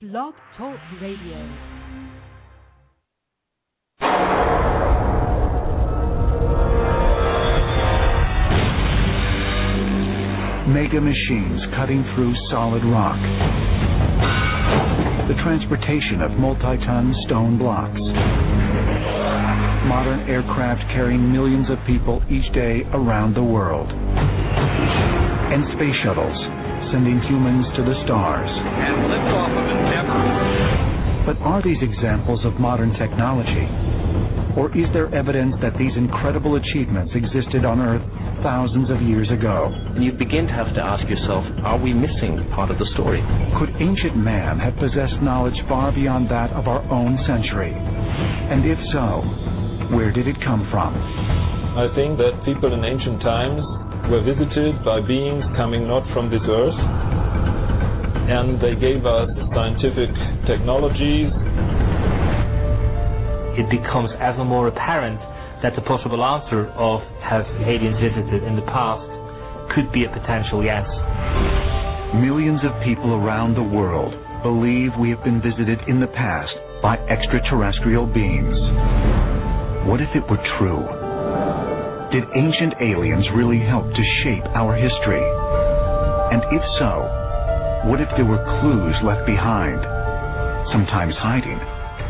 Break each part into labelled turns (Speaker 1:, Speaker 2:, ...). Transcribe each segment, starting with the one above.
Speaker 1: Blog Talk Radio.
Speaker 2: Mega machines cutting through solid rock. The transportation of multi-ton stone blocks. Modern aircraft carrying millions of people each day around the world. And space shuttles sending humans to the stars.
Speaker 3: And liftoff of Endeavour.
Speaker 2: But are these examples of modern technology? Or is there evidence that these incredible achievements existed on Earth thousands of years ago?
Speaker 4: And you begin to have to ask yourself, are we missing part of the story?
Speaker 2: Could ancient man have possessed knowledge far beyond that of our own century? And if so, where did it come from?
Speaker 5: I think that people in ancient times were visited by beings coming not from this earth, and they gave us scientific technologies.
Speaker 6: It becomes ever more apparent that the possible answer of have aliens visited in the past could be a potential yes.
Speaker 2: Millions of people around the world believe we have been visited in the past by extraterrestrial beings. What if it were true? Did ancient aliens really help to shape our history? And if so, what if there were clues left behind, sometimes hiding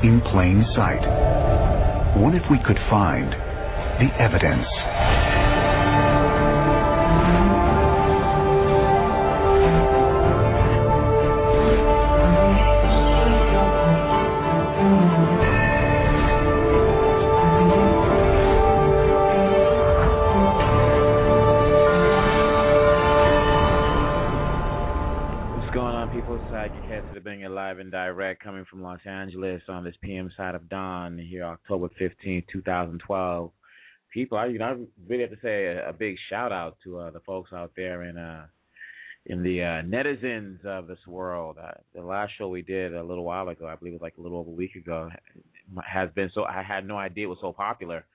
Speaker 2: in plain sight? What if we could find the evidence?
Speaker 7: Los Angeles on this PM side of dawn here, October 15, 2012. People, I, you know, I really have to say a, a big shout out to uh, the folks out there in uh, in the uh, netizens of this world. Uh, the last show we did a little while ago, I believe it was like a little over a week ago, has been so. I had no idea it was so popular.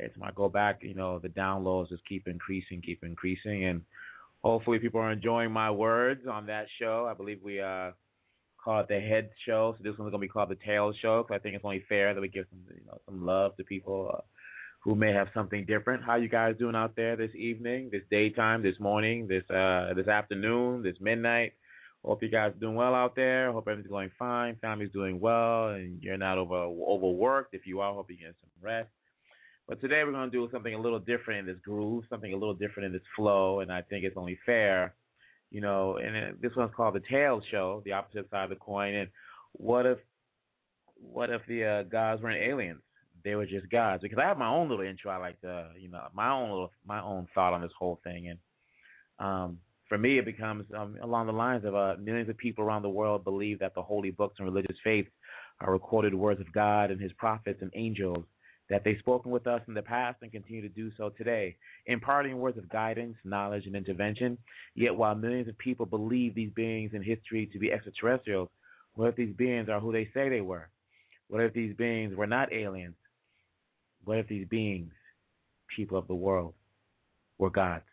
Speaker 7: It's when I go back, you know, the downloads just keep increasing, keep increasing, and hopefully people are enjoying my words on that show. I believe we uh call it the head show. So this one's gonna be called the tail show. Cause I think it's only fair that we give some you know some love to people uh, who may have something different. How you guys doing out there this evening, this daytime, this morning, this uh this afternoon, this midnight? Hope you guys are doing well out there. Hope everything's going fine. Family's doing well, and you're not over overworked. If you are, hope you get some rest. But today we're to do something a little different in this groove, something a little different in this flow, and I think it's only fair you know, and it, this one's called the Tails Show, the opposite side of the coin. And what if, what if the uh, gods weren't aliens? They were just gods. Because I have my own little intro. I like to, you know, my own little, my own thought on this whole thing. And um, for me, it becomes um, along the lines of uh, millions of people around the world believe that the holy books and religious faiths are recorded words of God and His prophets and angels that they've spoken with us in the past and continue to do so today, imparting words of guidance, knowledge, and intervention. Yet, while millions of people believe these beings in history to be extraterrestrials, what if these beings are who they say they were? What if these beings were not aliens? What if these beings, people of the world, were gods?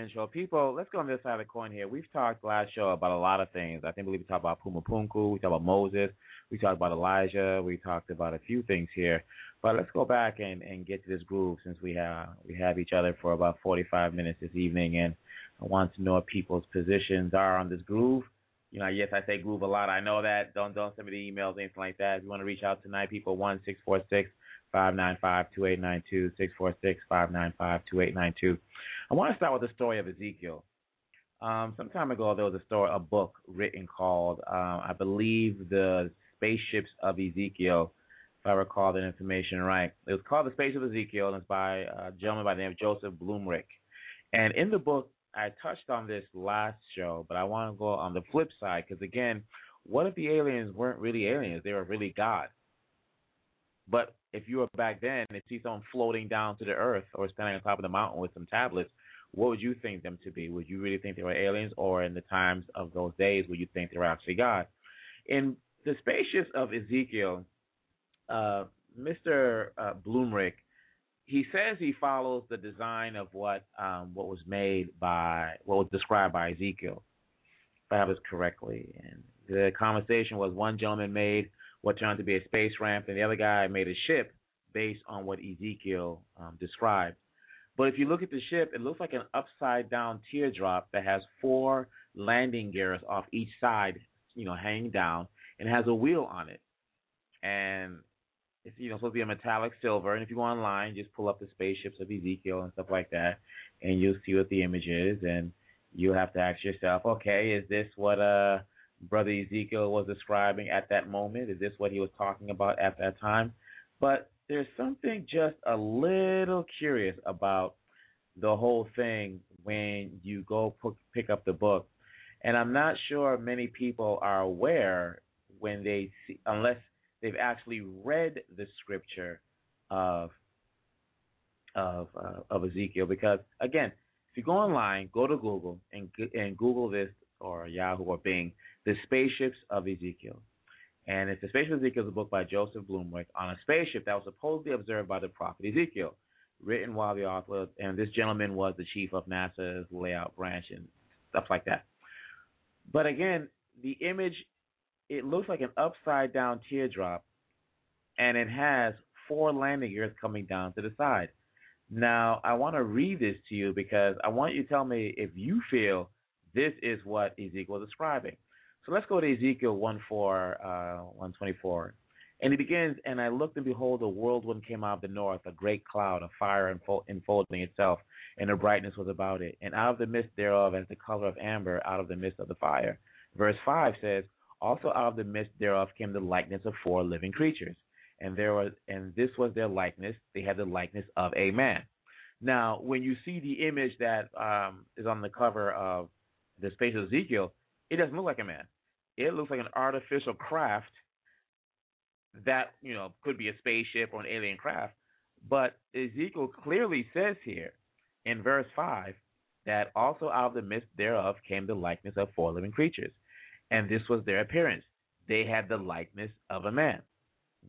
Speaker 7: Intro. People, let's go on this side of the coin here. We've talked last show about a lot of things. I think we talked about Puma Punku, we talked about Moses, we talked about Elijah, we talked about a few things here. But let's go back and, and get to this groove since we have we have each other for about 45 minutes this evening, and I want to know what people's positions are on this groove. You know, yes, I say groove a lot. I know that. Don't don't send me the emails, anything like that. If you want to reach out tonight, people one six four six five nine five two eight nine two six four six five nine five two eight nine two. I want to start with the story of Ezekiel. Um, some time ago, there was a story, a book written called, uh, I believe, the Spaceships of Ezekiel if I recall that information right. It was called The Space of Ezekiel, and it's by a gentleman by the name of Joseph Blumrich. And in the book, I touched on this last show, but I want to go on the flip side because, again, what if the aliens weren't really aliens? They were really God. But if you were back then and see someone floating down to the earth or standing on top of the mountain with some tablets, what would you think them to be? Would you really think they were aliens, or in the times of those days, would you think they were actually God? In the spaceships of Ezekiel, uh, Mr. Uh, Blumrich, he says he follows the design of what um, what was made by what was described by Ezekiel, if I have this correctly. And the conversation was one gentleman made what turned out to be a space ramp, and the other guy made a ship based on what Ezekiel um, described. But if you look at the ship, it looks like an upside down teardrop that has four landing gears off each side, you know, hanging down, and has a wheel on it. And it's you know supposed to be a metallic silver, and if you go online, just pull up the spaceships of Ezekiel and stuff like that, and you'll see what the image is, and you have to ask yourself, okay, is this what uh brother Ezekiel was describing at that moment? Is this what he was talking about at that time? But there's something just a little curious about the whole thing when you go pick up the book, and I'm not sure many people are aware when they see, unless they've actually read the scripture of of uh, of Ezekiel because again, if you go online, go to Google and and Google this or Yahoo or Bing, the spaceships of Ezekiel. And it's the Spaceship of Ezekiel is a book by Joseph Blumrich on a spaceship that was supposedly observed by the prophet Ezekiel, written while the author and this gentleman was the chief of NASA's layout branch and stuff like that. But again, the image it looks like an upside down teardrop, and it has four landing gears coming down to the side. Now, I want to read this to you because I want you to tell me if you feel this is what Ezekiel is describing. So let's go to Ezekiel 1 4, uh, 124. And he begins, And I looked, and behold, a whirlwind came out of the north, a great cloud, a fire enfolding itself, and a brightness was about it. And out of the midst thereof, as the color of amber, out of the midst of the fire. Verse 5 says, also out of the midst thereof came the likeness of four living creatures, and there was and this was their likeness. They had the likeness of a man. Now, when you see the image that um, is on the cover of the space of Ezekiel, it doesn't look like a man. It looks like an artificial craft that you know could be a spaceship or an alien craft. But Ezekiel clearly says here in verse five that also out of the midst thereof came the likeness of four living creatures and this was their appearance. They had the likeness of a man.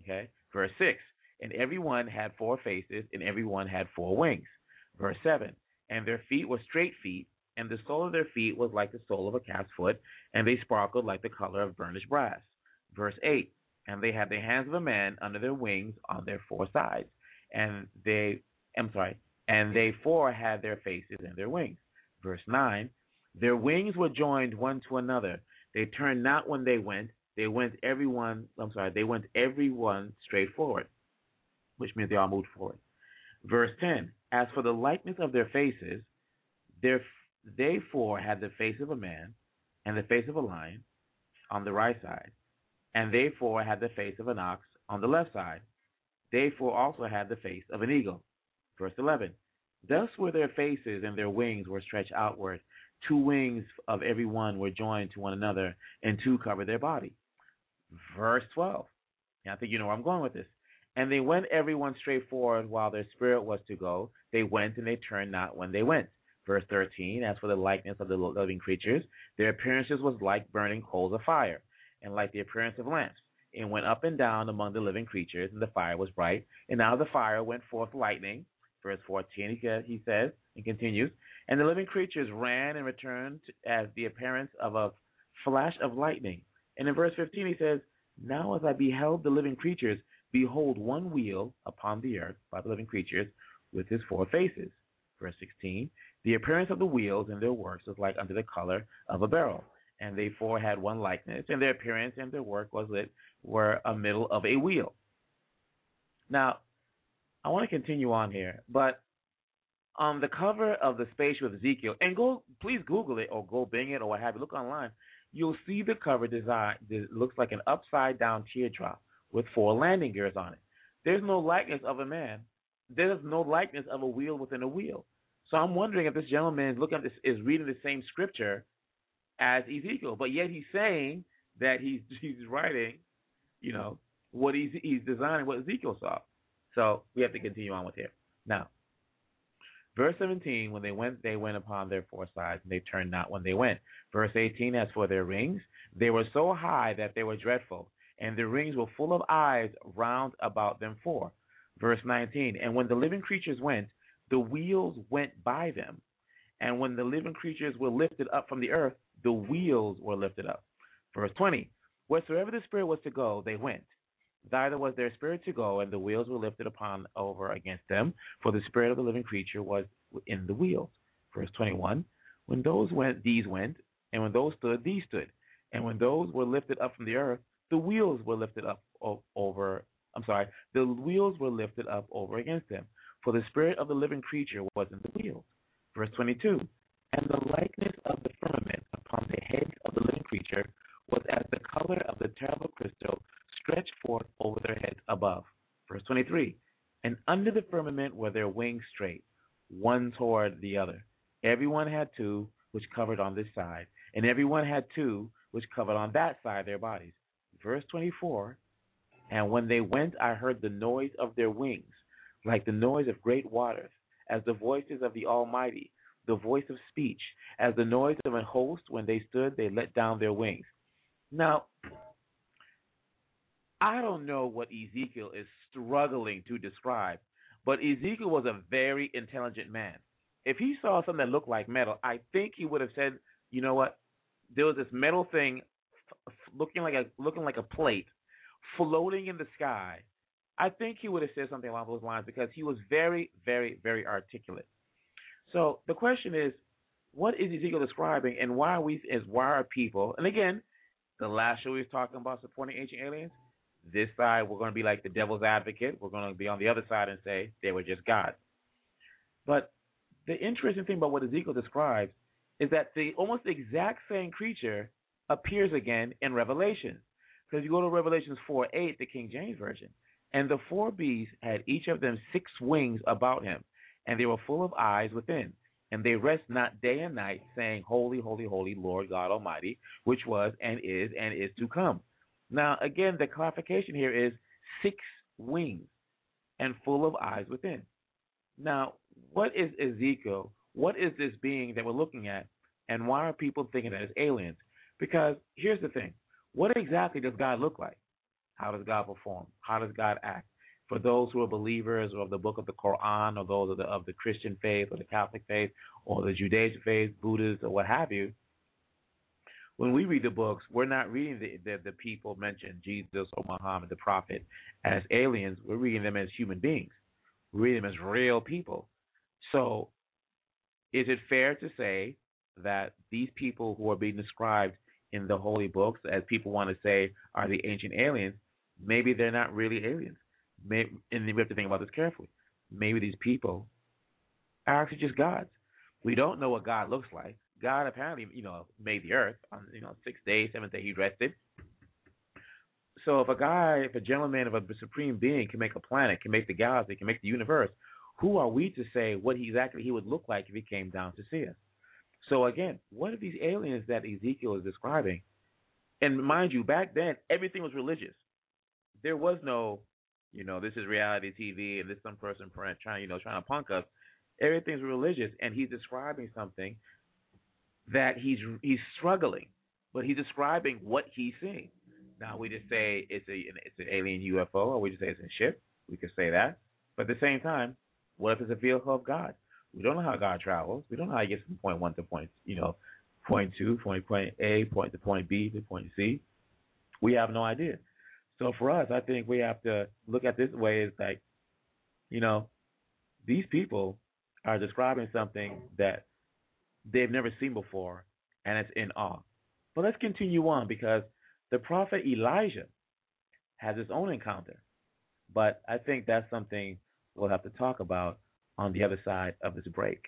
Speaker 7: Okay? Verse 6 And every one had four faces, and every one had four wings. Verse 7 And their feet were straight feet, and the sole of their feet was like the sole of a calf's foot, and they sparkled like the color of burnished brass. Verse 8 And they had the hands of a man under their wings on their four sides, and they, I'm sorry, and they four had their faces and their wings. Verse 9 Their wings were joined one to another they turned not when they went. They went everyone. I'm sorry. They went everyone straight forward, which means they all moved forward. Verse 10. As for the likeness of their faces, their, they four had the face of a man and the face of a lion on the right side, and they four had the face of an ox on the left side. They four also had the face of an eagle. Verse 11. Thus were their faces and their wings were stretched outward, Two wings of every one were joined to one another, and two covered their body. Verse 12. Now, I think you know where I'm going with this. And they went everyone straight forward while their spirit was to go. They went and they turned not when they went. Verse 13. As for the likeness of the living creatures, their appearances was like burning coals of fire, and like the appearance of lamps. And went up and down among the living creatures, and the fire was bright. And out of the fire went forth lightning, Verse 14, he says, he says and continues, and the living creatures ran and returned as the appearance of a flash of lightning. And in verse 15, he says, Now as I beheld the living creatures, behold, one wheel upon the earth by the living creatures with his four faces. Verse 16, the appearance of the wheels and their works was like unto the color of a beryl, and they four had one likeness, and their appearance and their work was lit were a middle of a wheel. Now, I want to continue on here, but on the cover of the space with Ezekiel, and go please Google it or go Bing it or what have you, look online, you'll see the cover design that looks like an upside down teardrop with four landing gears on it. There's no likeness of a man. There's no likeness of a wheel within a wheel. So I'm wondering if this gentleman is looking at this is reading the same scripture as Ezekiel, but yet he's saying that he's he's writing, you know, what he's he's designing what Ezekiel saw. So we have to continue on with here. Now, verse 17, when they went, they went upon their four sides, and they turned not when they went. Verse 18, as for their rings, they were so high that they were dreadful, and their rings were full of eyes round about them four. Verse 19, and when the living creatures went, the wheels went by them. And when the living creatures were lifted up from the earth, the wheels were lifted up. Verse 20, wheresoever the Spirit was to go, they went. Thither was their spirit to go, and the wheels were lifted upon over against them, for the spirit of the living creature was in the wheels. Verse 21 When those went, these went, and when those stood, these stood. And when those were lifted up from the earth, the wheels were lifted up over, I'm sorry, the wheels were lifted up over against them, for the spirit of the living creature was in the wheels. Verse 22 And the likeness of the firmament upon the heads of the living creature was as the color of the terrible crystal stretched forth over their heads above. Verse 23 And under the firmament were their wings straight, one toward the other. Everyone had two, which covered on this side, and everyone had two, which covered on that side their bodies. Verse 24 And when they went, I heard the noise of their wings, like the noise of great waters, as the voices of the Almighty, the voice of speech, as the noise of an host. When they stood, they let down their wings. Now, I don't know what Ezekiel is struggling to describe, but Ezekiel was a very intelligent man. If he saw something that looked like metal, I think he would have said, "You know what? There was this metal thing looking like a looking like a plate floating in the sky." I think he would have said something along those lines because he was very, very, very articulate. So the question is, what is Ezekiel describing, and why are we as why are people? And again, the last show we was talking about supporting ancient aliens this side, we're going to be like the devil's advocate. We're going to be on the other side and say they were just God. But the interesting thing about what Ezekiel describes is that the almost exact same creature appears again in Revelation. Because you go to Revelations 4 8, the King James Version, and the four beasts had each of them six wings about him, and they were full of eyes within. And they rest not day and night, saying, Holy, holy, holy, Lord God Almighty, which was and is and is to come. Now, again, the clarification here is six wings and full of eyes within. Now, what is Ezekiel? What is this being that we're looking at? And why are people thinking that it's aliens? Because here's the thing what exactly does God look like? How does God perform? How does God act? For those who are believers of the book of the Quran, or those of the, of the Christian faith, or the Catholic faith, or the Judaism faith, Buddhists, or what have you, when we read the books, we're not reading the, the, the people mentioned, Jesus or Muhammad, the prophet, as aliens. We're reading them as human beings. We're reading them as real people. So, is it fair to say that these people who are being described in the holy books, as people want to say are the ancient aliens, maybe they're not really aliens? Maybe, and we have to think about this carefully. Maybe these people are actually just gods. We don't know what God looks like. God apparently, you know, made the earth on, you know, six days, seventh day he rested. So if a guy, if a gentleman of a supreme being can make a planet, can make the galaxy, can make the universe, who are we to say what he exactly he would look like if he came down to see us? So again, what are these aliens that Ezekiel is describing? And mind you, back then everything was religious. There was no, you know, this is reality TV and this some person trying, you know, trying to punk us. Everything's religious, and he's describing something that he's he's struggling, but he's describing what he's seeing. Now we just say it's a it's an alien UFO, or we just say it's a ship. We could say that, but at the same time, What if it's a vehicle of God? We don't know how God travels. We don't know how he gets from point one to point, you know, point two, point point A, point to point B to point C. We have no idea. So for us, I think we have to look at this way is like, you know, these people are describing something that they've never seen before, and it's in awe. But let's continue on because the prophet Elijah has his own encounter. But I think that's something we'll have to talk about on the other side of this break.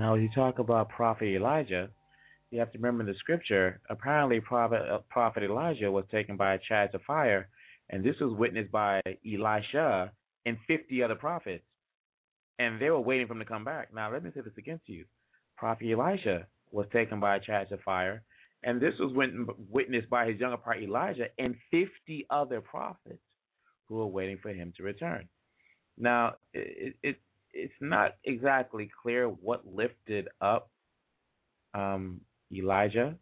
Speaker 7: Now, you talk about Prophet Elijah, you have to remember the scripture, apparently Prophet, uh, Prophet Elijah was taken by a chariot of fire, and this was witnessed by Elisha and 50 other prophets. And they were waiting for him to come back. Now, let me say this against you. Prophet Elisha was taken by a chariot of fire, and this was witnessed by his younger part Elijah and 50 other prophets who were waiting for him to return. Now, it, it, it's not exactly clear what lifted up um, Elijah.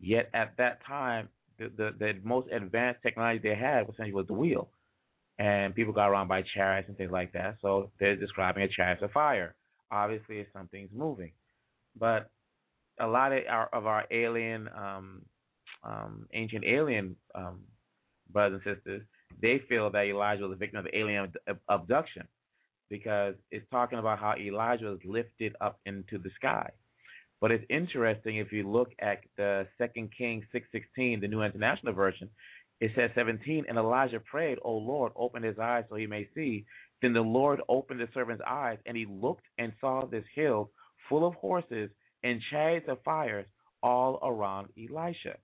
Speaker 7: Yet at that time, the, the, the most advanced technology they had essentially was the wheel, and people got around by chariots and things like that. So they're describing a chariot of fire. Obviously, if something's moving, but a lot of our, of our alien, um, um, ancient alien um, brothers and sisters, they feel that Elijah was a victim of alien abduction because it's talking about how Elijah was lifted up into the sky. But it's interesting if you look at the Second Kings six sixteen, the New International Version, it says seventeen, and Elijah prayed, "O Lord, open his eyes so he may see." Then the Lord opened the servant's eyes, and he looked and saw this hill full of horses and chariots of fires all around Elisha.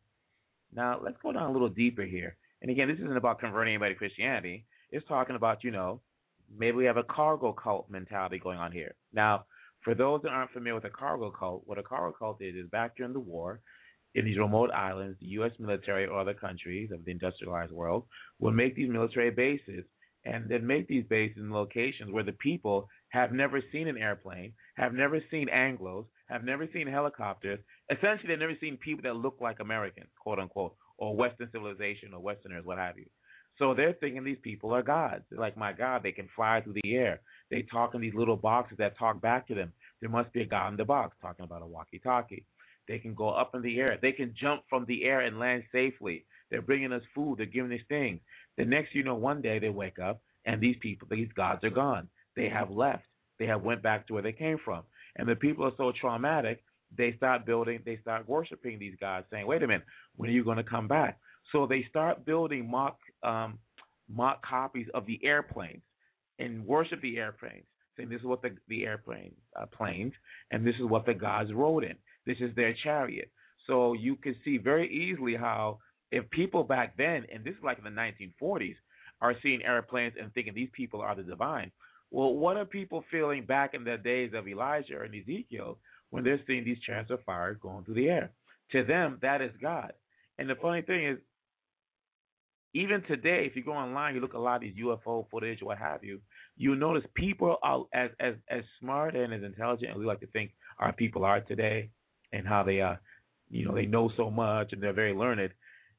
Speaker 7: Now let's go down a little deeper here. And again, this isn't about converting anybody to Christianity. It's talking about, you know, maybe we have a cargo cult mentality going on here. Now, for those that aren't familiar with a cargo cult, what a cargo cult is is back during the war, in these remote islands, the U.S. military or other countries of the industrialized world will make these military bases and then make these bases in locations where the people have never seen an airplane, have never seen Anglos, have never seen helicopters. Essentially, they've never seen people that look like Americans, quote unquote, or Western civilization or Westerners, what have you. So they're thinking these people are gods. They're like, my God, they can fly through the air. They talk in these little boxes that talk back to them. There must be a God in the box, talking about a walkie talkie. They can go up in the air. They can jump from the air and land safely. They're bringing us food. They're giving us things. The next, you know, one day they wake up and these people, these gods are gone. They have left. They have went back to where they came from. And the people are so traumatic, they start building, they start worshiping these gods, saying, "Wait a minute, when are you going to come back?" So they start building mock um, mock copies of the airplanes and worship the airplanes, saying this is what the the airplane uh, planes, and this is what the gods rode in. This is their chariot. So you can see very easily how if people back then, and this is like in the 1940s, are seeing airplanes and thinking these people are the divine. Well, what are people feeling back in the days of Elijah and Ezekiel when they're seeing these chariots of fire going through the air? To them, that is God. And the funny thing is, even today, if you go online, you look at a lot of these UFO footage, what have you, you notice people are as as as smart and as intelligent as we like to think our people are today, and how they are, you know, they know so much and they're very learned.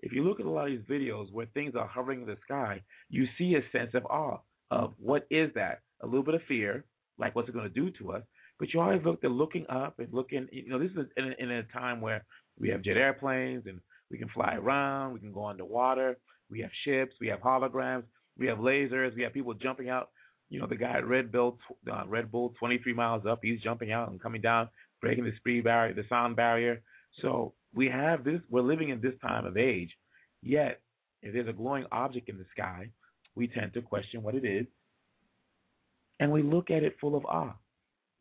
Speaker 7: If you look at a lot of these videos where things are hovering in the sky, you see a sense of awe of what is that? A little bit of fear, like what's it going to do to us? But you always look, they're looking up and looking. You know, this is in a, in a time where we have jet airplanes and we can fly around, we can go underwater, we have ships, we have holograms, we have lasers, we have people jumping out. You know, the guy at Red Bull, uh, Red Bull, 23 miles up, he's jumping out and coming down, breaking the speed barrier, the sound barrier. So we have this. We're living in this time of age. Yet, if there's a glowing object in the sky, we tend to question what it is, and we look at it full of awe.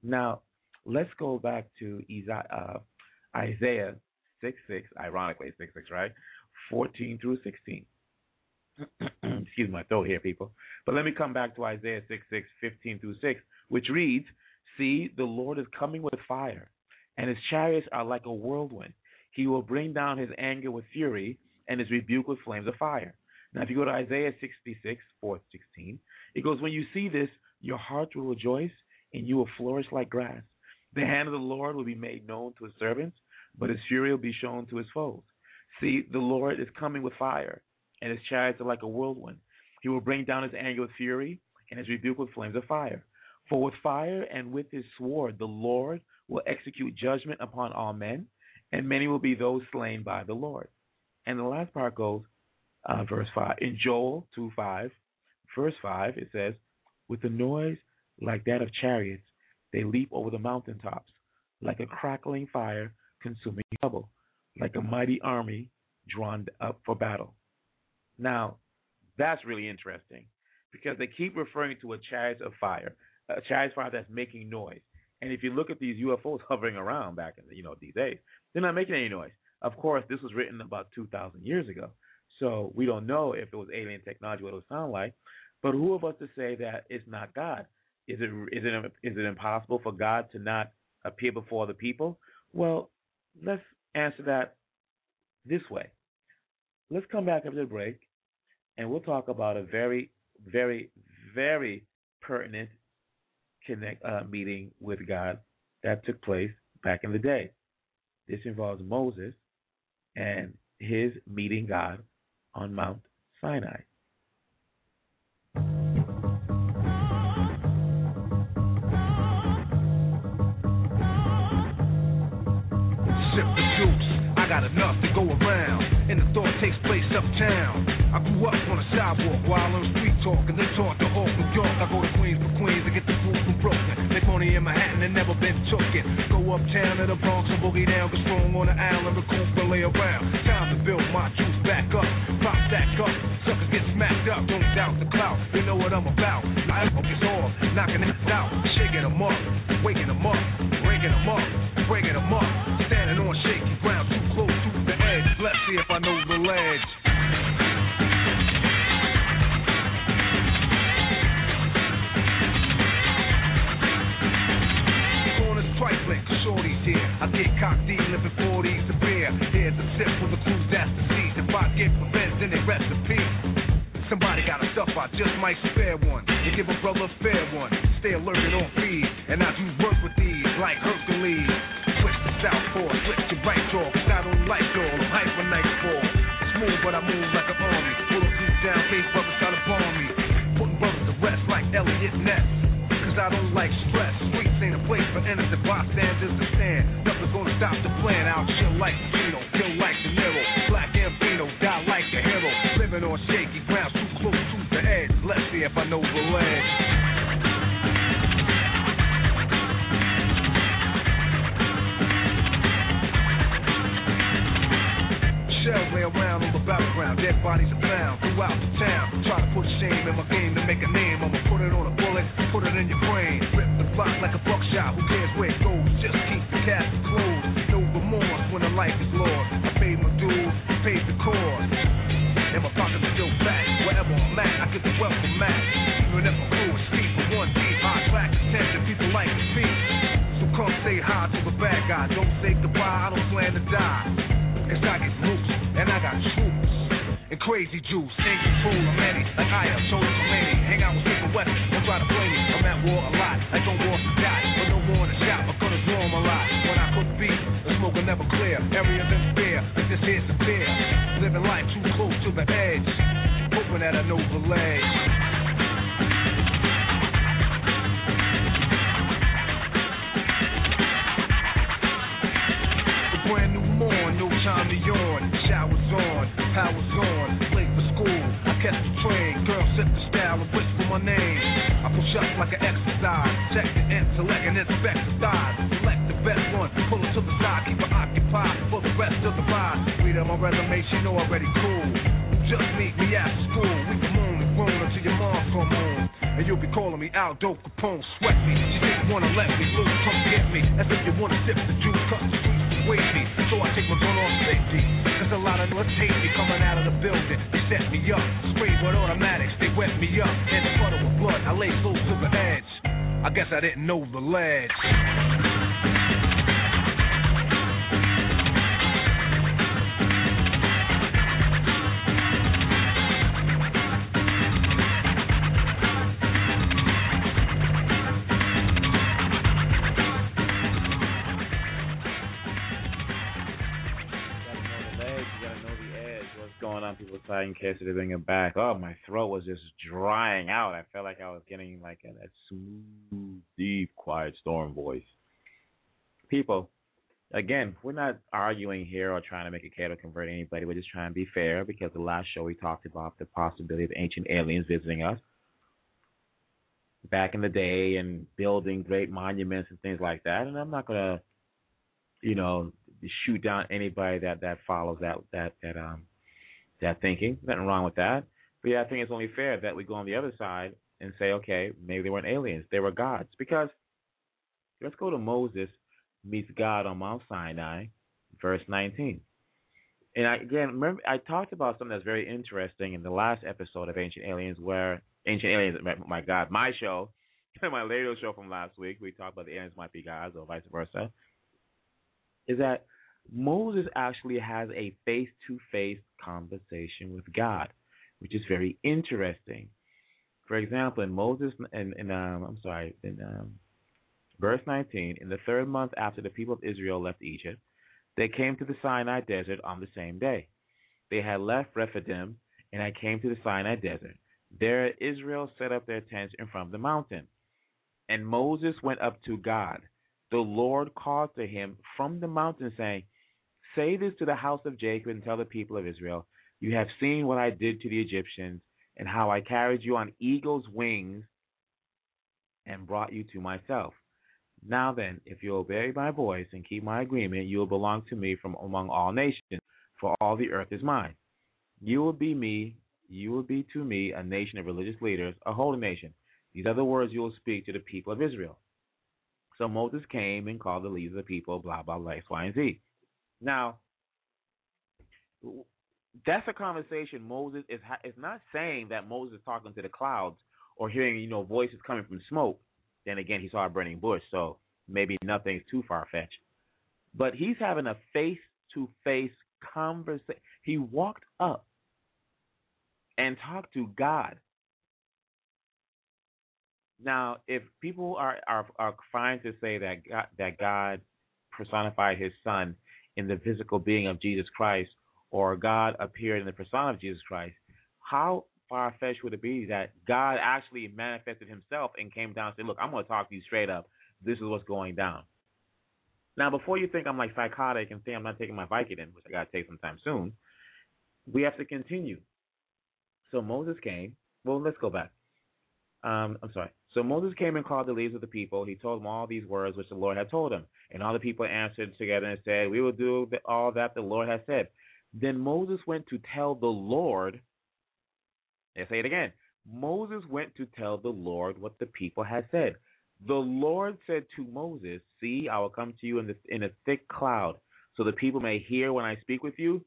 Speaker 7: Now, let's go back to uh, Isaiah 6 6, ironically 6 6, right? 14 through 16. Excuse my throat here, people. But let me come back to Isaiah 6 6, 15 through 6, which reads See, the Lord is coming with fire, and his chariots are like a whirlwind. He will bring down his anger with fury, and his rebuke with flames of fire. Now, if you go to Isaiah 66, 4 16, it goes, When you see this, your heart will rejoice, and you will flourish like grass. The hand of the Lord will be made known to his servants, but his fury will be shown to his foes. See, the Lord is coming with fire, and his chariots are like a whirlwind. He will bring down his anger with fury, and his rebuke with flames of fire. For with fire and with his sword, the Lord will execute judgment upon all men, and many will be those slain by the Lord. And the last part goes, uh, verse 5. In Joel 2 5, verse 5, it says, With a noise like that of chariots, they leap over the mountaintops, like a crackling fire consuming stubble, like a mighty army drawn up for battle. Now, that's really interesting because they keep referring to a chariot of fire, a chariot of fire that's making noise. And if you look at these UFOs hovering around back in you know these days, they're not making any noise. Of course, this was written about 2,000 years ago, so we don't know if it was alien technology what it would sound like. But who of us to say that it's not God? Is it is it is it impossible for God to not appear before the people? Well, let's answer that this way. Let's come back after the break, and we'll talk about a very, very, very pertinent connect uh, meeting with God that took place back in the day. This involves Moses and his meeting God on Mount Sinai.
Speaker 8: Got enough to go around, and the thought takes place uptown. I grew up on a sidewalk while on street talk, and they taught to Hawk, New York. I go to Queens for Queens to get the food from Brooklyn. They pony in Manhattan and never been tooken. Go uptown to the Bronx and boogie down, get strong on the island, recoup and lay around. Time to build my juice back up, pop stack up. Suckers get smacked up, don't doubt the clout. You know what I'm about. I focus off, knocking it out, shaking them up, waking them up, breaking them up, breaking them up. Standing on shaky ground, too close to the edge. Let's see if I know the ledge. I get cocked deep, living 40s to beer. Here's a sip for the crew that's the seed. If I get revenge, then it rests in peace. Somebody gotta suffer, I just might spare one. And give a brother a fair one. Stay alerted on feed. And I do work with these, like Hercules. Switch the southpaw, switch your right jaw. Cause I don't like y'all, I'm hyper nightfall. Smooth, but I move like an army. Pull a goose down, face brothers try to bomb me. Putting brothers to rest like Eliot Ness. Cause I don't like stress. Streets ain't a place for innocent bystanders to stand. Gonna stop the plan. I'll chill like Pacino, kill like De Niro. Black Ambino, die like a hero. Living on shaky ground, too close to the edge. Let's see if I know the ledge. Lay around on the battleground, dead bodies are found throughout the town. Try to put shame in my game to make a name. I'ma put it on a bullet, put it in your brain. Rip the block like a buckshot, who cares where it goes? Just keep the casket closed. Life is lost. I paid my dues, I paid the cost. And my pockets are still fat. Wherever I'm at, I get the welcome mat. Even if my crew is steep with one deep, high track attention, people like to speak. So come say hi to the bad guy. Don't say goodbye, I don't plan to die. Cause I get loose, and I got troops. And crazy juice, in control of many, like I am, shoulder for many. Hang out with Super West, don't try to play me. I'm at war a lot, like on war Scott. But no more in the shop, I'm gonna draw 'em a lot. When I cook beef, never clear. Areas in fear, like this here's fear. Living life too close to the edge, hoping that I know the ledge. The brand new morn, no time to yawn. Showers on, powers on, late for school. I catch the train, girl set the style and whisper my name. I push up like an exercise, check the intellect and inspect the thighs. Select keep her occupied for the rest of the ride. Read up my resume, she know already cool. Just meet me after school. We can moon and groan until your mom come home. And you'll be calling me out, dope Capone, sweat me. You didn't wanna let me loose, come get me. As if you wanna sip the juice, cut the streets wait me. So I take my gun off safety. Cause a lot of us hate me coming out of the building. They set me up, sprayed with automatics, they wet me up. In a puddle of blood, I lay close to the edge. I guess I didn't know the ledge.
Speaker 7: Saying in case they bring it back. Oh, my throat was just drying out. I felt like I was getting like a, that smooth, deep, quiet storm voice. People, again, we're not arguing here or trying to make a case or convert anybody. We're just trying to be fair because the last show we talked about the possibility of ancient aliens visiting us back in the day and building great monuments and things like that. And I'm not gonna, you know, shoot down anybody that that follows that that that um that thinking. Nothing wrong with that. But yeah, I think it's only fair that we go on the other side and say, okay, maybe they weren't aliens, they were gods. Because let's go to Moses meets God on Mount Sinai, verse 19. And I, again, remember I talked about something that's very interesting in the last episode of Ancient Aliens, where Ancient Aliens, my God, my show, my radio show from last week, we talked about the aliens might be gods or vice versa. Is that Moses actually has a face-to-face conversation with God, which is very interesting. For example, in Moses, in um, I'm sorry, in um, verse 19, in the third month after the people of Israel left Egypt, they came to the Sinai desert on the same day. They had left Rephidim, and I came to the Sinai desert. There Israel set up their tents in front of the mountain. And Moses went up to God. The Lord called to him from the mountain, saying, Say this to the house of Jacob and tell the people of Israel, You have seen what I did to the Egyptians, and how I carried you on eagle's wings and brought you to myself. Now then, if you obey my voice and keep my agreement, you will belong to me from among all nations, for all the earth is mine. You will be me, you will be to me a nation of religious leaders, a holy nation. These are the words you will speak to the people of Israel. So Moses came and called the leaders of the people, blah, blah, blah, X, Y, and Z. Now, that's a conversation Moses is ha- not saying that Moses is talking to the clouds or hearing you know voices coming from smoke. Then again, he saw a burning bush, so maybe nothing's too far fetched. But he's having a face to face conversation. He walked up and talked to God. Now, if people are are, are trying to say that God, that God personified His Son in the physical being of Jesus Christ, or God appeared in the persona of Jesus Christ, how far fetched would it be that God actually manifested himself and came down and said, Look, I'm going to talk to you straight up. This is what's going down. Now, before you think I'm like psychotic and say I'm not taking my Vicodin, which I got to take sometime soon, we have to continue. So Moses came. Well, let's go back. Um, I'm sorry. So Moses came and called the leaders of the people. He told them all these words which the Lord had told him. And all the people answered together and said, We will do all that the Lord has said. Then Moses went to tell the Lord. Let's say it again. Moses went to tell the Lord what the people had said. The Lord said to Moses, See, I will come to you in, in a thick cloud, so the people may hear when I speak with you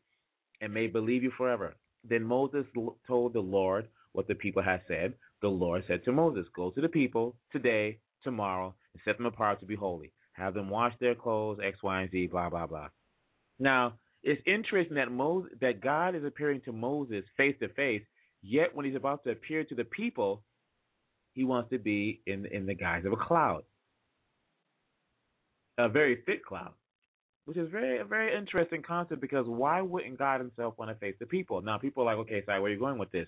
Speaker 7: and may believe you forever. Then Moses told the Lord what the people had said. The Lord said to Moses, Go to the people today, tomorrow, and set them apart to be holy. Have them wash their clothes, X, Y, and Z, blah, blah, blah. Now, it's interesting that Moses, that God is appearing to Moses face to face, yet when he's about to appear to the people, he wants to be in in the guise of a cloud, a very thick cloud, which is very a very interesting concept because why wouldn't God Himself want to face the people? Now people are like, okay, sorry, where are you going with this?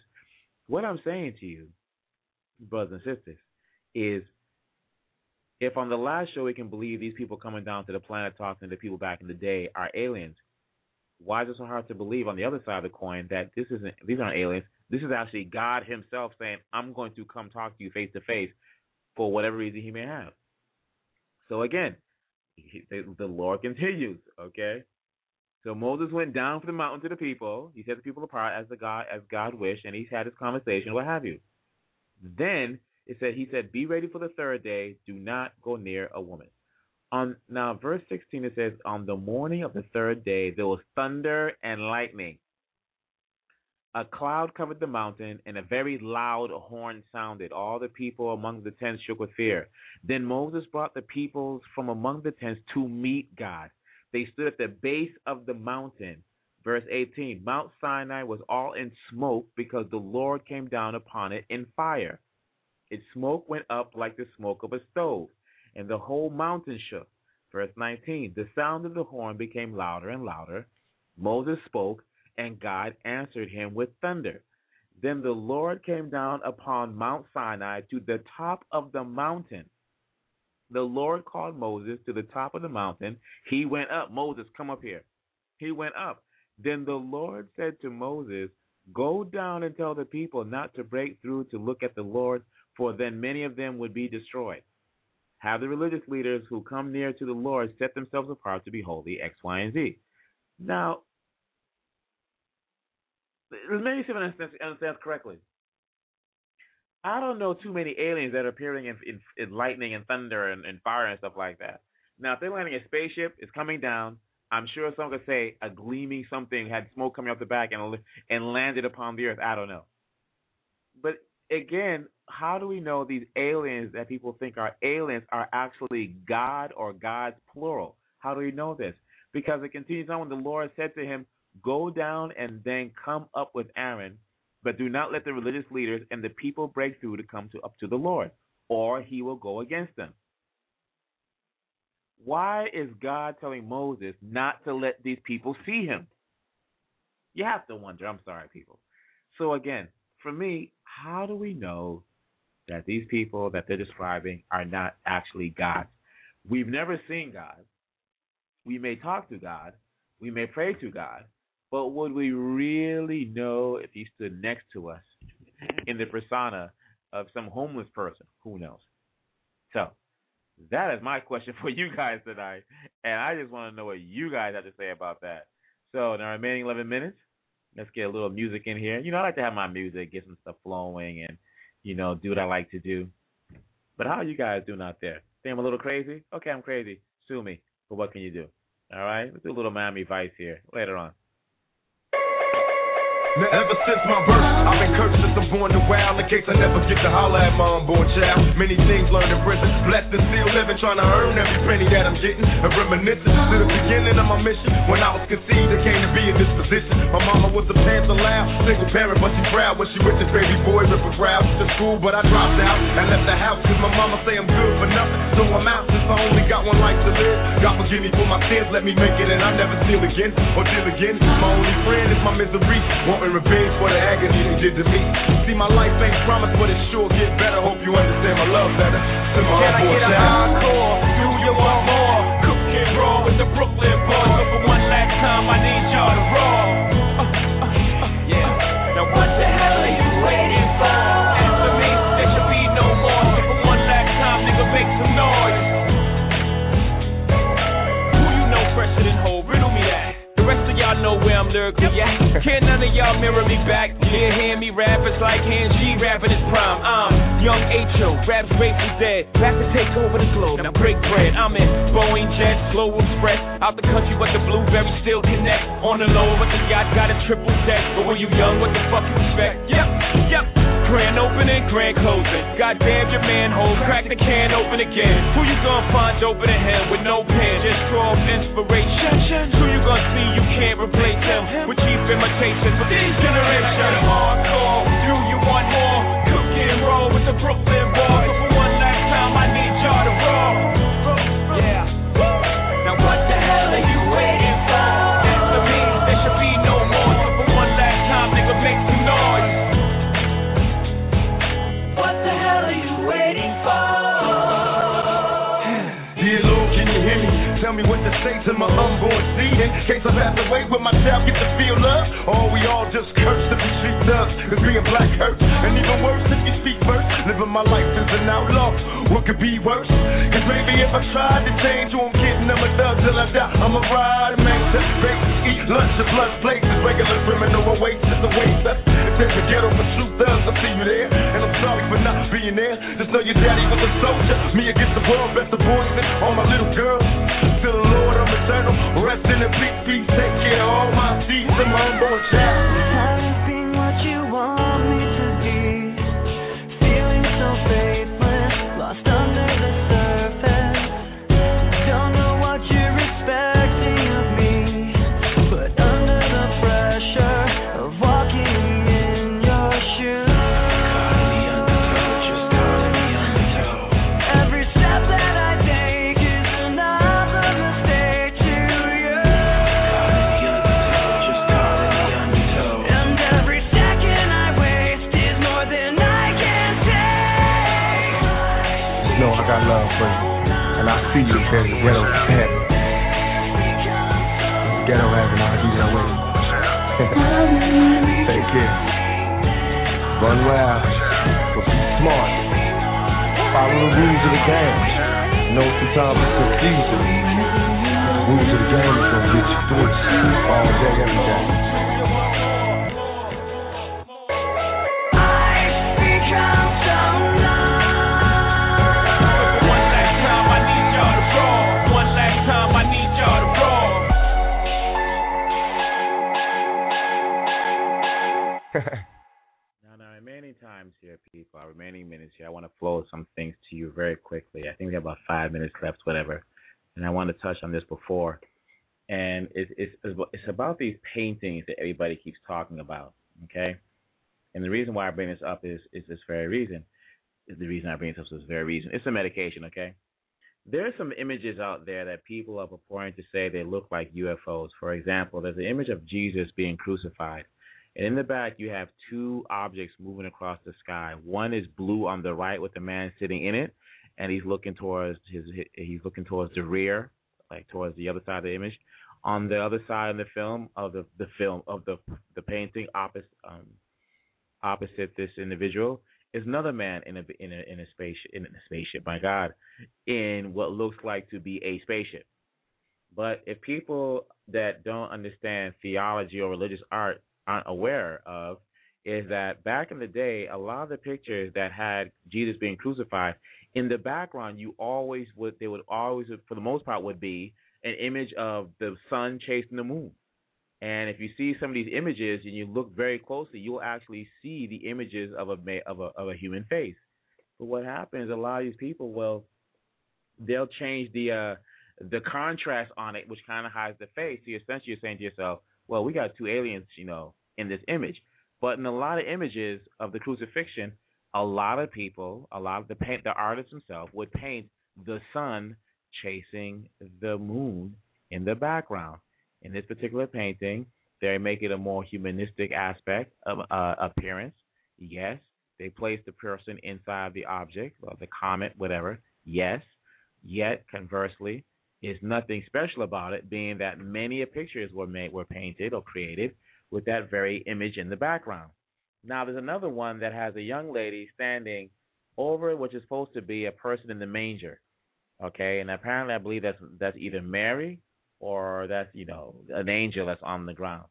Speaker 7: What I'm saying to you, brothers and sisters, is if on the last show we can believe these people coming down to the planet talking to people back in the day are aliens, why is it so hard to believe on the other side of the coin that this isn't these aren't aliens? This is actually God Himself saying, I'm going to come talk to you face to face for whatever reason He may have. So again, the Lord continues, okay? So Moses went down from the mountain to the people. He set the people apart as the God as God wished, and he's had his conversation, what have you. Then it said he said, Be ready for the third day, do not go near a woman. On now verse sixteen it says, On the morning of the third day there was thunder and lightning. A cloud covered the mountain, and a very loud horn sounded. All the people among the tents shook with fear. Then Moses brought the peoples from among the tents to meet God. They stood at the base of the mountain. Verse 18 Mount Sinai was all in smoke because the Lord came down upon it in fire. Its smoke went up like the smoke of a stove, and the whole mountain shook. Verse 19 The sound of the horn became louder and louder. Moses spoke and God answered him with thunder. Then the Lord came down upon Mount Sinai to the top of the mountain. The Lord called Moses to the top of the mountain. He went up. Moses, come up here. He went up. Then the Lord said to Moses, Go down and tell the people not to break through to look at the Lord, for then many of them would be destroyed. Have the religious leaders who come near to the Lord set themselves apart to be holy, X, Y, and Z. Now, let me see if I understand, understand correctly. I don't know too many aliens that are appearing in, in, in lightning and thunder and, and, fire and stuff like that. Now, if they're landing a spaceship, it's coming down. I'm sure someone could say a gleaming something had smoke coming off the back and and landed upon the earth. I don't know. But again, how do we know these aliens that people think are aliens are actually God or God's plural? How do we know this? Because it continues on when the Lord said to him, Go down and then come up with Aaron, but do not let the religious leaders and the people break through to come to, up to the Lord, or he will go against them. Why is God telling Moses not to let these people see him? You have to wonder. I'm sorry, people. So, again, for me, how do we know that these people that they're describing are not actually God? We've never seen God. We may talk to God. We may pray to God. But would we really know if he stood next to us in the persona of some homeless person? Who knows? So that is my question for you guys tonight. And I just want to know what you guys have to say about that. So in the remaining 11 minutes, let's get a little music in here. You know, I like to have my music, get some stuff flowing, and, you know, do what I like to do. But how are you guys doing out there? Think I'm a little crazy? Okay, I'm crazy. Sue me. But what can you do? All right? Let's do a little Miami Vice here later on.
Speaker 8: Now ever since my birth, I've been cursed since I'm born to wild. In case I never get to holler at my unborn child. Many things learned in prison, blessed and still living, trying to earn every penny that I'm getting. A reminiscence to the beginning of my mission. When I was conceived, I came to be in this position. My mama was a panther loud, single parent, but she proud when she with this baby boy ripping proud to school, but I dropped out. I left the house cause my mama say I'm good for nothing, so I'm out
Speaker 9: since I only got one life to live. God forgive me for my sins, let me make it and I never steal again or deal again. My only friend is my misery, wanting revenge for the agony they did to me. See, my life ain't promised, but it sure get better. Hope you understand my love better. To my
Speaker 10: Can I get a encore? Do you want more? Cook and roll with the Brooklyn boys. So for one last time, I need y'all to roll. Where I'm lyrically at. Can't none of y'all mirror me back. Yeah, hear me rap, it's like hand G rapping his prime. I'm young H.O., raps grateful dead. Back to take over the globe, now break bread. I'm in Boeing Jet, Global Express. Out the country, but the blueberries still connect. On the low, but the yacht got a triple deck. But when you young, what the fuck you expect? Yep, yep. Grand opening, grand closing. Goddamn your manhole, crack the can open again. Who you gonna find open in him with no pen? Just draw inspiration. Who you gonna see you can't replace him with cheap imitations for these generations? I
Speaker 9: pass away with my child get to feel love. Or we all just curse to be street thugs, cause being black hurts. And even worse if you speak first, living my life as an outlaw. What could be worse? Cause maybe if I tried to change who I'm kidding, I'm a thug till I die. I'm a ride, man, sex, baby, eat lunch at blood places. Regular criminal awaits at the. That's if there's a ghetto for true thugs, I'll see you there. And I'm sorry for not being there. Just know your daddy was a soldier. Me against the world, best of boys and all my little girls. Eternal. Rest in the peace, peace. Take care of all my seeds and my unborn child.
Speaker 7: About these paintings that everybody keeps talking about, okay? And the reason why I bring this up is, is this very reason. Is the reason I bring this up is this very reason. It's a medication, okay? There are some images out there that people are purporting to say they look like UFOs. For example, there's an image of Jesus being crucified. And in the back, you have two objects moving across the sky. One is blue on the right with the man sitting in it, and he's looking towards his he's looking towards the rear, like towards the other side of the image. On the other side of the film of the the film of the the painting opposite um, opposite this individual is another man in a in a in a spaceship in a spaceship. My God, in what looks like to be a spaceship. But if people that don't understand theology or religious art aren't aware of, is that back in the day, a lot of the pictures that had Jesus being crucified, in the background, you always would they would always, for the most part, would be an image of the sun chasing the moon. And if you see some of these images and you look very closely, you'll actually see the images of a of a of a human face. But what happens? A lot of these people, well, they'll change the uh, the contrast on it, which kind of hides the face. So essentially, you're saying to yourself, well, we got two aliens, you know, in this image. But in a lot of images of the crucifixion, a lot of people, a lot of the paint, the artists themselves would paint the sun chasing the moon in the background. In this particular painting, they make it a more humanistic aspect of uh, appearance. Yes, they place the person inside the object, or the comet, whatever. Yes. Yet, conversely, is nothing special about it, being that many pictures were made, were painted or created with that very image in the background. Now, there's another one that has a young lady standing over which is supposed to be a person in the manger. Okay, and apparently I believe that's that's either Mary or that's you know an angel that's on the ground.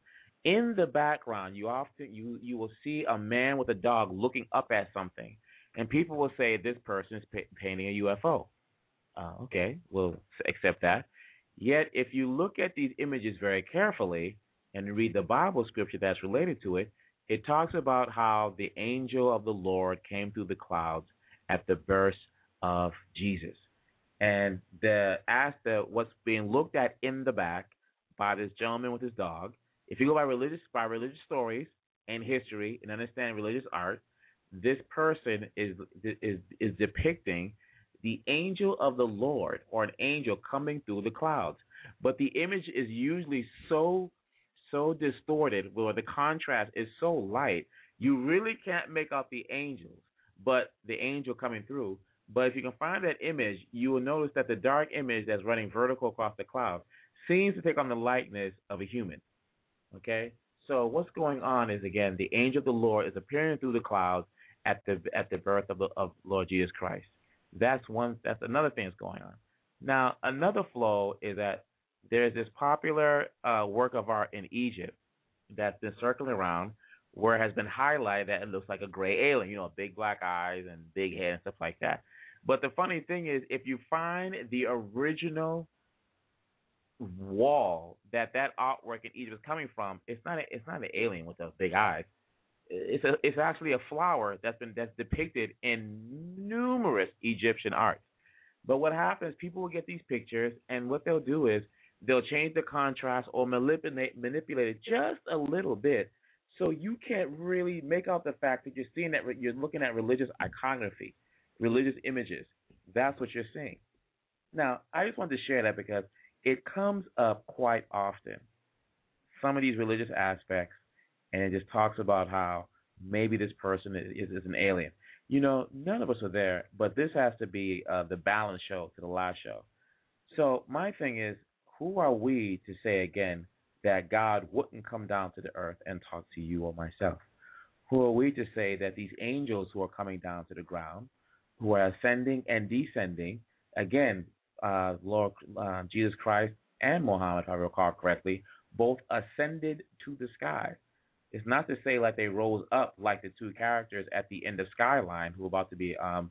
Speaker 7: In the background, you often you you will see a man with a dog looking up at something, and people will say this person is pa- painting a UFO. Uh, okay, we'll accept that. Yet, if you look at these images very carefully and read the Bible scripture that's related to it, it talks about how the angel of the Lord came through the clouds at the birth of Jesus. And the as the what's being looked at in the back by this gentleman with his dog, if you go by religious by religious stories and history and understand religious art, this person is is is depicting the angel of the Lord or an angel coming through the clouds. But the image is usually so so distorted where the contrast is so light, you really can't make out the angels, but the angel coming through. But if you can find that image, you will notice that the dark image that's running vertical across the clouds seems to take on the likeness of a human. Okay? So what's going on is again the angel of the Lord is appearing through the clouds at the at the birth of the, of Lord Jesus Christ. That's one. That's another thing that's going on. Now, another flow is that there's this popular uh, work of art in Egypt that's been circling around where it has been highlighted that it looks like a gray alien, you know, big black eyes and big head and stuff like that. But the funny thing is, if you find the original wall that that artwork in Egypt is coming from, it's not a, it's not an alien with those big eyes it's a it's actually a flower that's been that's depicted in numerous Egyptian art. But what happens? People will get these pictures, and what they'll do is they'll change the contrast or manipulate manipulate it just a little bit, so you can't really make out the fact that you're seeing that you're looking at religious iconography, religious images. That's what you're seeing. Now, I just wanted to share that because it comes up quite often. Some of these religious aspects and it just talks about how maybe this person is, is an alien. You know, none of us are there, but this has to be uh, the balance show to the last show. So my thing is, who are we to say again that God wouldn't come down to the earth and talk to you or myself? Who are we to say that these angels who are coming down to the ground, who are ascending and descending, again, uh, Lord uh, Jesus Christ and Muhammad, if I recall correctly, both ascended to the sky. It's not to say like they rose up like the two characters at the end of Skyline who are about to be, um,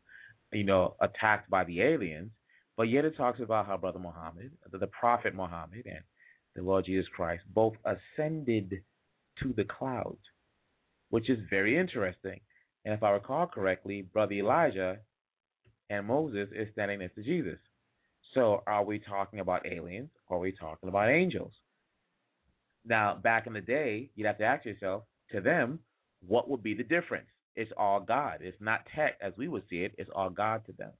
Speaker 7: you know, attacked by the aliens. But yet it talks about how Brother Muhammad, the Prophet Muhammad, and the Lord Jesus Christ both ascended to the clouds, which is very interesting. And if I recall correctly, Brother Elijah and Moses is standing next to Jesus. So are we talking about aliens or are we talking about angels? Now, back in the day, you'd have to ask yourself, to them, what would be the difference? It's all God. It's not tech as we would see it. It's all God to them.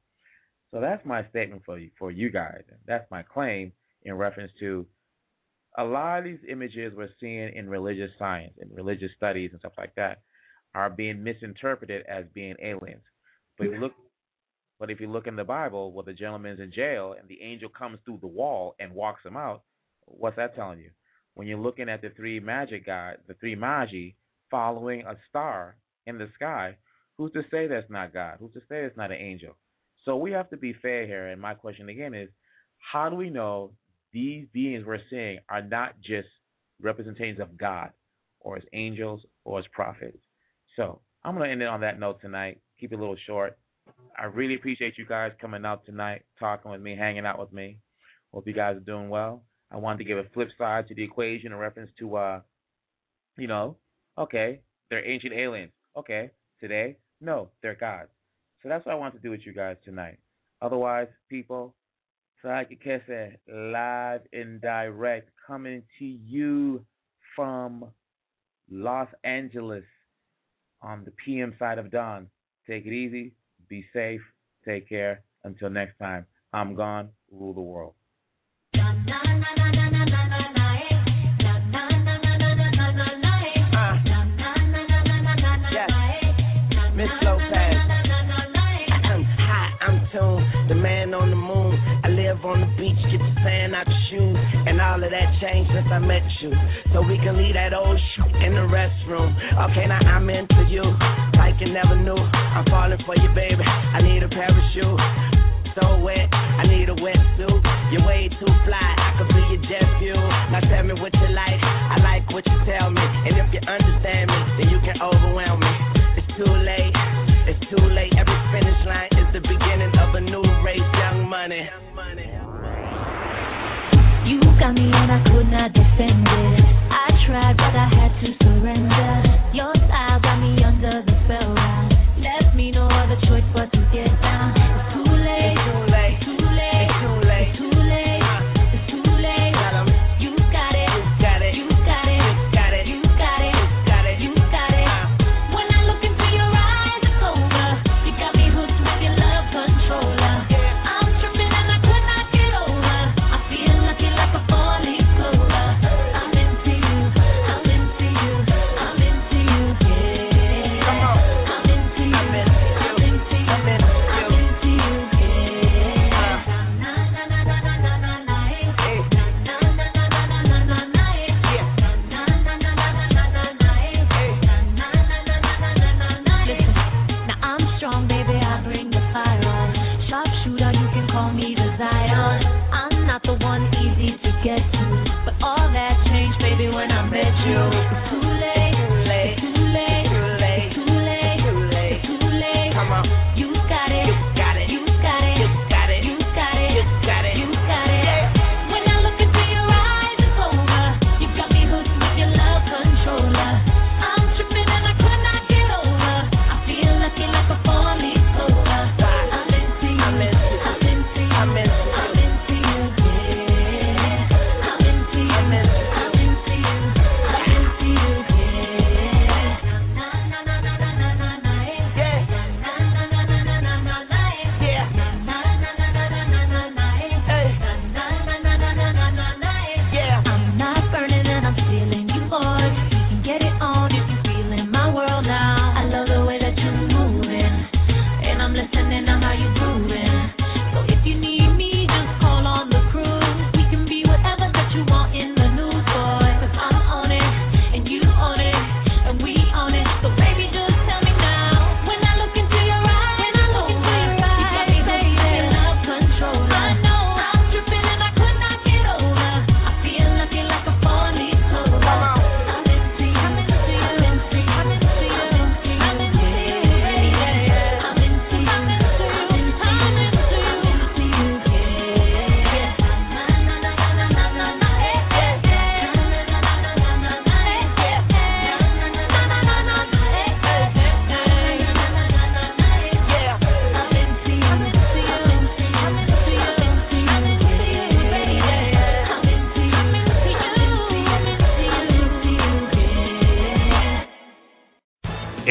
Speaker 7: So that's my statement for you, for you guys. That's my claim in reference to a lot of these images we're seeing in religious science and religious studies and stuff like that are being misinterpreted as being aliens. But if you look, but if you look in the Bible, where the gentleman's in jail and the angel comes through the wall and walks him out, what's that telling you? when you're looking at the three magic guys, the three magi following a star in the sky, who's to say that's not God? Who's to say it's not an angel? So we have to be fair here. And my question again is, how do we know these beings we're seeing are not just representations of God or as angels or as prophets? So I'm going to end it on that note tonight. Keep it a little short. I really appreciate you guys coming out tonight, talking with me, hanging out with me. Hope you guys are doing well. I wanted to give a flip side to the equation in reference to, uh, you know, okay, they're ancient aliens. Okay, today, no, they're gods. So that's what I want to do with you guys tonight. Otherwise, people, so I could catch that live and direct coming to you from Los Angeles on the PM side of dawn. Take it easy, be safe, take care. Until next time, I'm gone, rule the world.
Speaker 11: the man on the beach, get the sand out your shoes. And all of that changed since I met you. So we can leave that old shit in the restroom. Okay, now I'm into you. Like you never knew. I'm falling for you, baby. I need a parachute. So wet, I need a wetsuit. You're way too fly, I could be your jet fuel. Now tell me what you like, I like what you tell me. And if you understand me, then you can overwhelm me. It's too late, it's too late. Every finish line is the beginning of a new race, young money
Speaker 12: got me and I could not defend it. I tried, but I had to surrender.